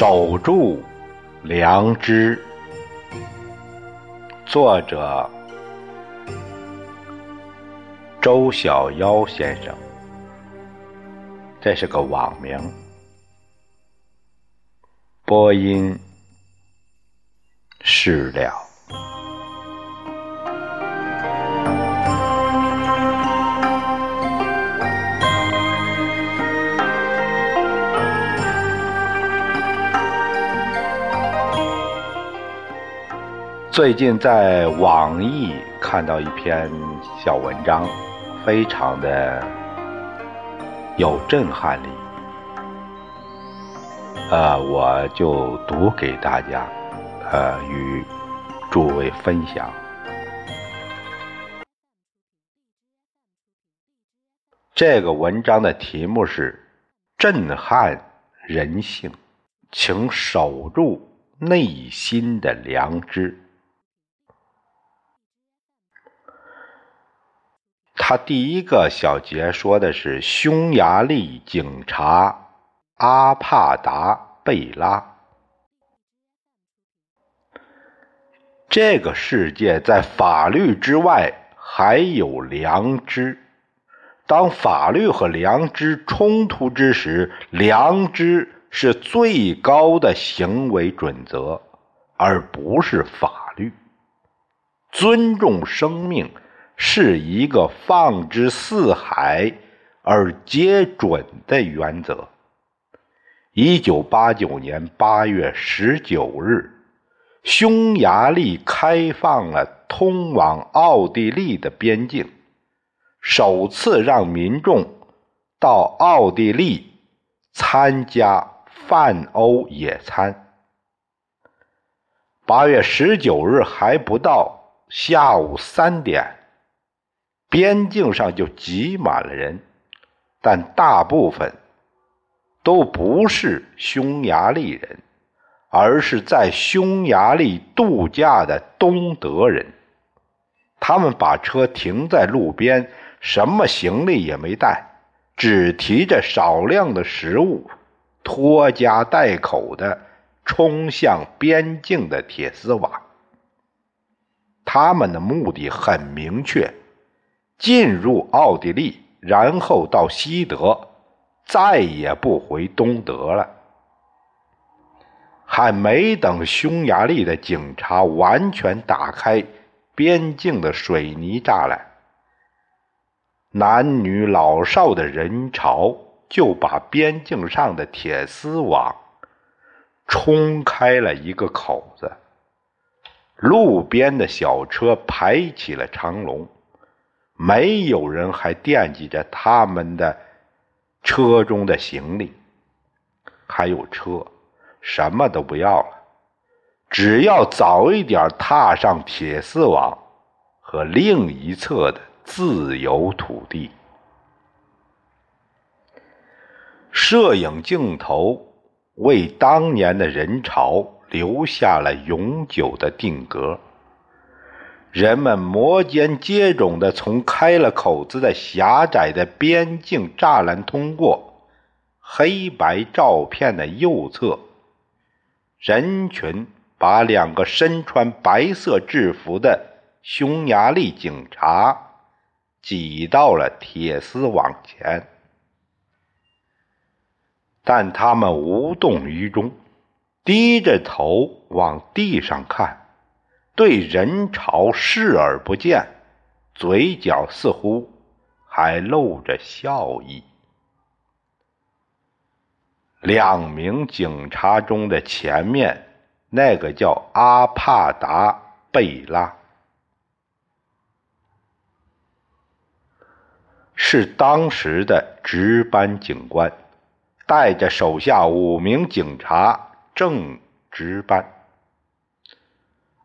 守住良知，作者周小妖先生，这是个网名。播音事了。最近在网易看到一篇小文章，非常的有震撼力，呃，我就读给大家，呃，与诸位分享。这个文章的题目是“震撼人性，请守住内心的良知”。他第一个小节说的是匈牙利警察阿帕达贝拉。这个世界在法律之外还有良知，当法律和良知冲突之时，良知是最高的行为准则，而不是法律。尊重生命。是一个放之四海而皆准的原则。一九八九年八月十九日，匈牙利开放了通往奥地利的边境，首次让民众到奥地利参加泛欧野餐。八月十九日还不到下午三点。边境上就挤满了人，但大部分都不是匈牙利人，而是在匈牙利度假的东德人。他们把车停在路边，什么行李也没带，只提着少量的食物，拖家带口的冲向边境的铁丝网。他们的目的很明确。进入奥地利，然后到西德，再也不回东德了。还没等匈牙利的警察完全打开边境的水泥栅栏，男女老少的人潮就把边境上的铁丝网冲开了一个口子，路边的小车排起了长龙。没有人还惦记着他们的车中的行李，还有车，什么都不要了，只要早一点踏上铁丝网和另一侧的自由土地。摄影镜头为当年的人潮留下了永久的定格。人们摩肩接踵地从开了口子的狭窄的边境栅栏通过，黑白照片的右侧，人群把两个身穿白色制服的匈牙利警察挤到了铁丝网前，但他们无动于衷，低着头往地上看。对人潮视而不见，嘴角似乎还露着笑意。两名警察中的前面那个叫阿帕达贝拉，是当时的值班警官，带着手下五名警察正值班。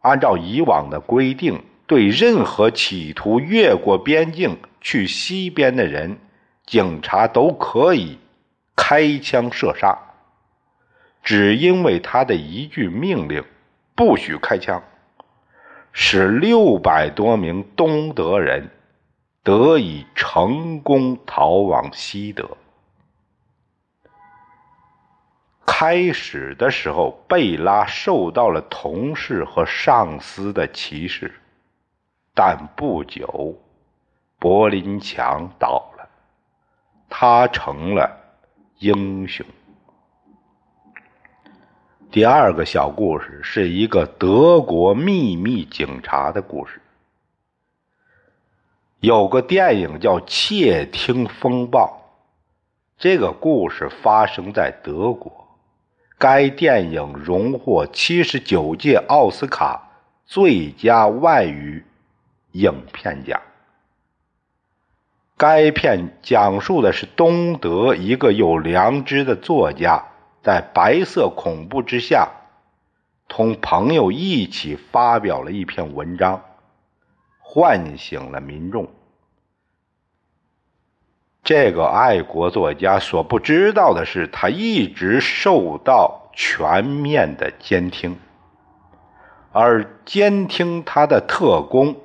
按照以往的规定，对任何企图越过边境去西边的人，警察都可以开枪射杀。只因为他的一句命令“不许开枪”，使六百多名东德人得以成功逃往西德。开始的时候，贝拉受到了同事和上司的歧视，但不久，柏林墙倒了，他成了英雄。第二个小故事是一个德国秘密警察的故事。有个电影叫《窃听风暴》，这个故事发生在德国。该电影荣获七十九届奥斯卡最佳外语影片奖。该片讲述的是东德一个有良知的作家，在白色恐怖之下，同朋友一起发表了一篇文章，唤醒了民众。这个爱国作家所不知道的是，他一直受到全面的监听，而监听他的特工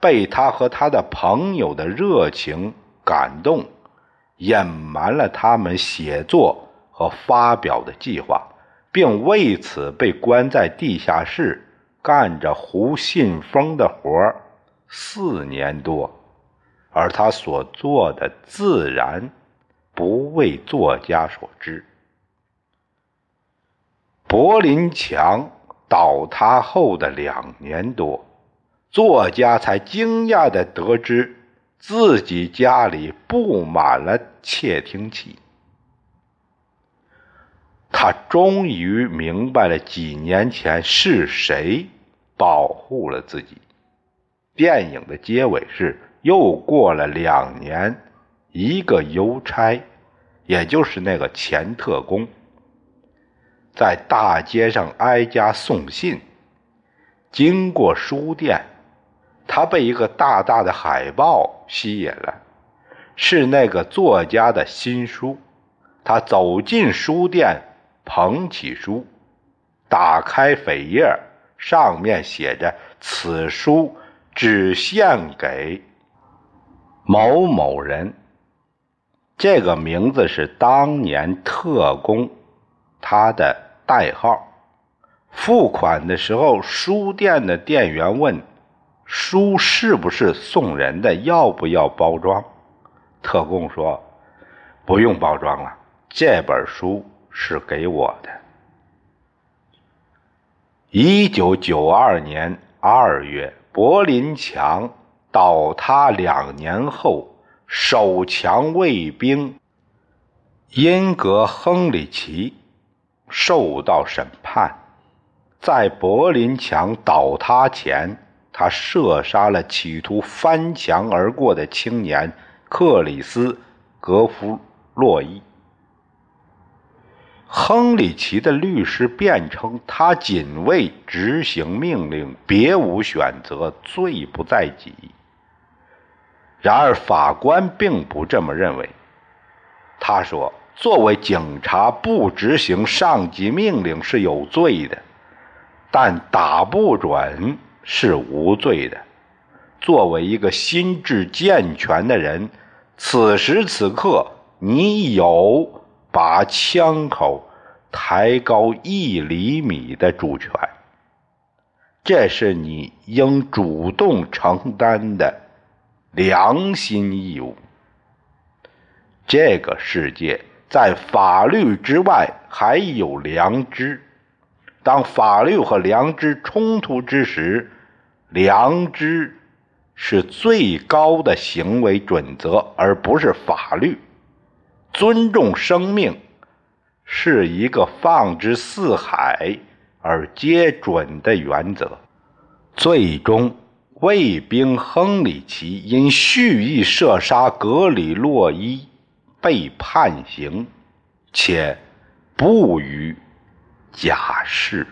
被他和他的朋友的热情感动，隐瞒了他们写作和发表的计划，并为此被关在地下室，干着胡信封的活四年多。而他所做的自然不为作家所知。柏林墙倒塌后的两年多，作家才惊讶地得知自己家里布满了窃听器。他终于明白了几年前是谁保护了自己。电影的结尾是。又过了两年，一个邮差，也就是那个前特工，在大街上挨家送信。经过书店，他被一个大大的海报吸引了，是那个作家的新书。他走进书店，捧起书，打开扉页，上面写着：“此书只献给。”某某人，这个名字是当年特工他的代号。付款的时候，书店的店员问：“书是不是送人的？要不要包装？”特工说：“不用包装了，这本书是给我的。”一九九二年二月，柏林墙。倒塌两年后，守墙卫兵英格·亨里奇受到审判。在柏林墙倒塌前，他射杀了企图翻墙而过的青年克里斯·格弗洛伊。亨里奇的律师辩称，他仅为执行命令，别无选择，罪不在己。然而，法官并不这么认为。他说：“作为警察，不执行上级命令是有罪的，但打不准是无罪的。作为一个心智健全的人，此时此刻，你有把枪口抬高一厘米的主权，这是你应主动承担的。”良心义务。这个世界在法律之外还有良知。当法律和良知冲突之时，良知是最高的行为准则，而不是法律。尊重生命是一个放之四海而皆准的原则。最终。卫兵亨里奇因蓄意射杀格里洛伊被判刑，且不予假释。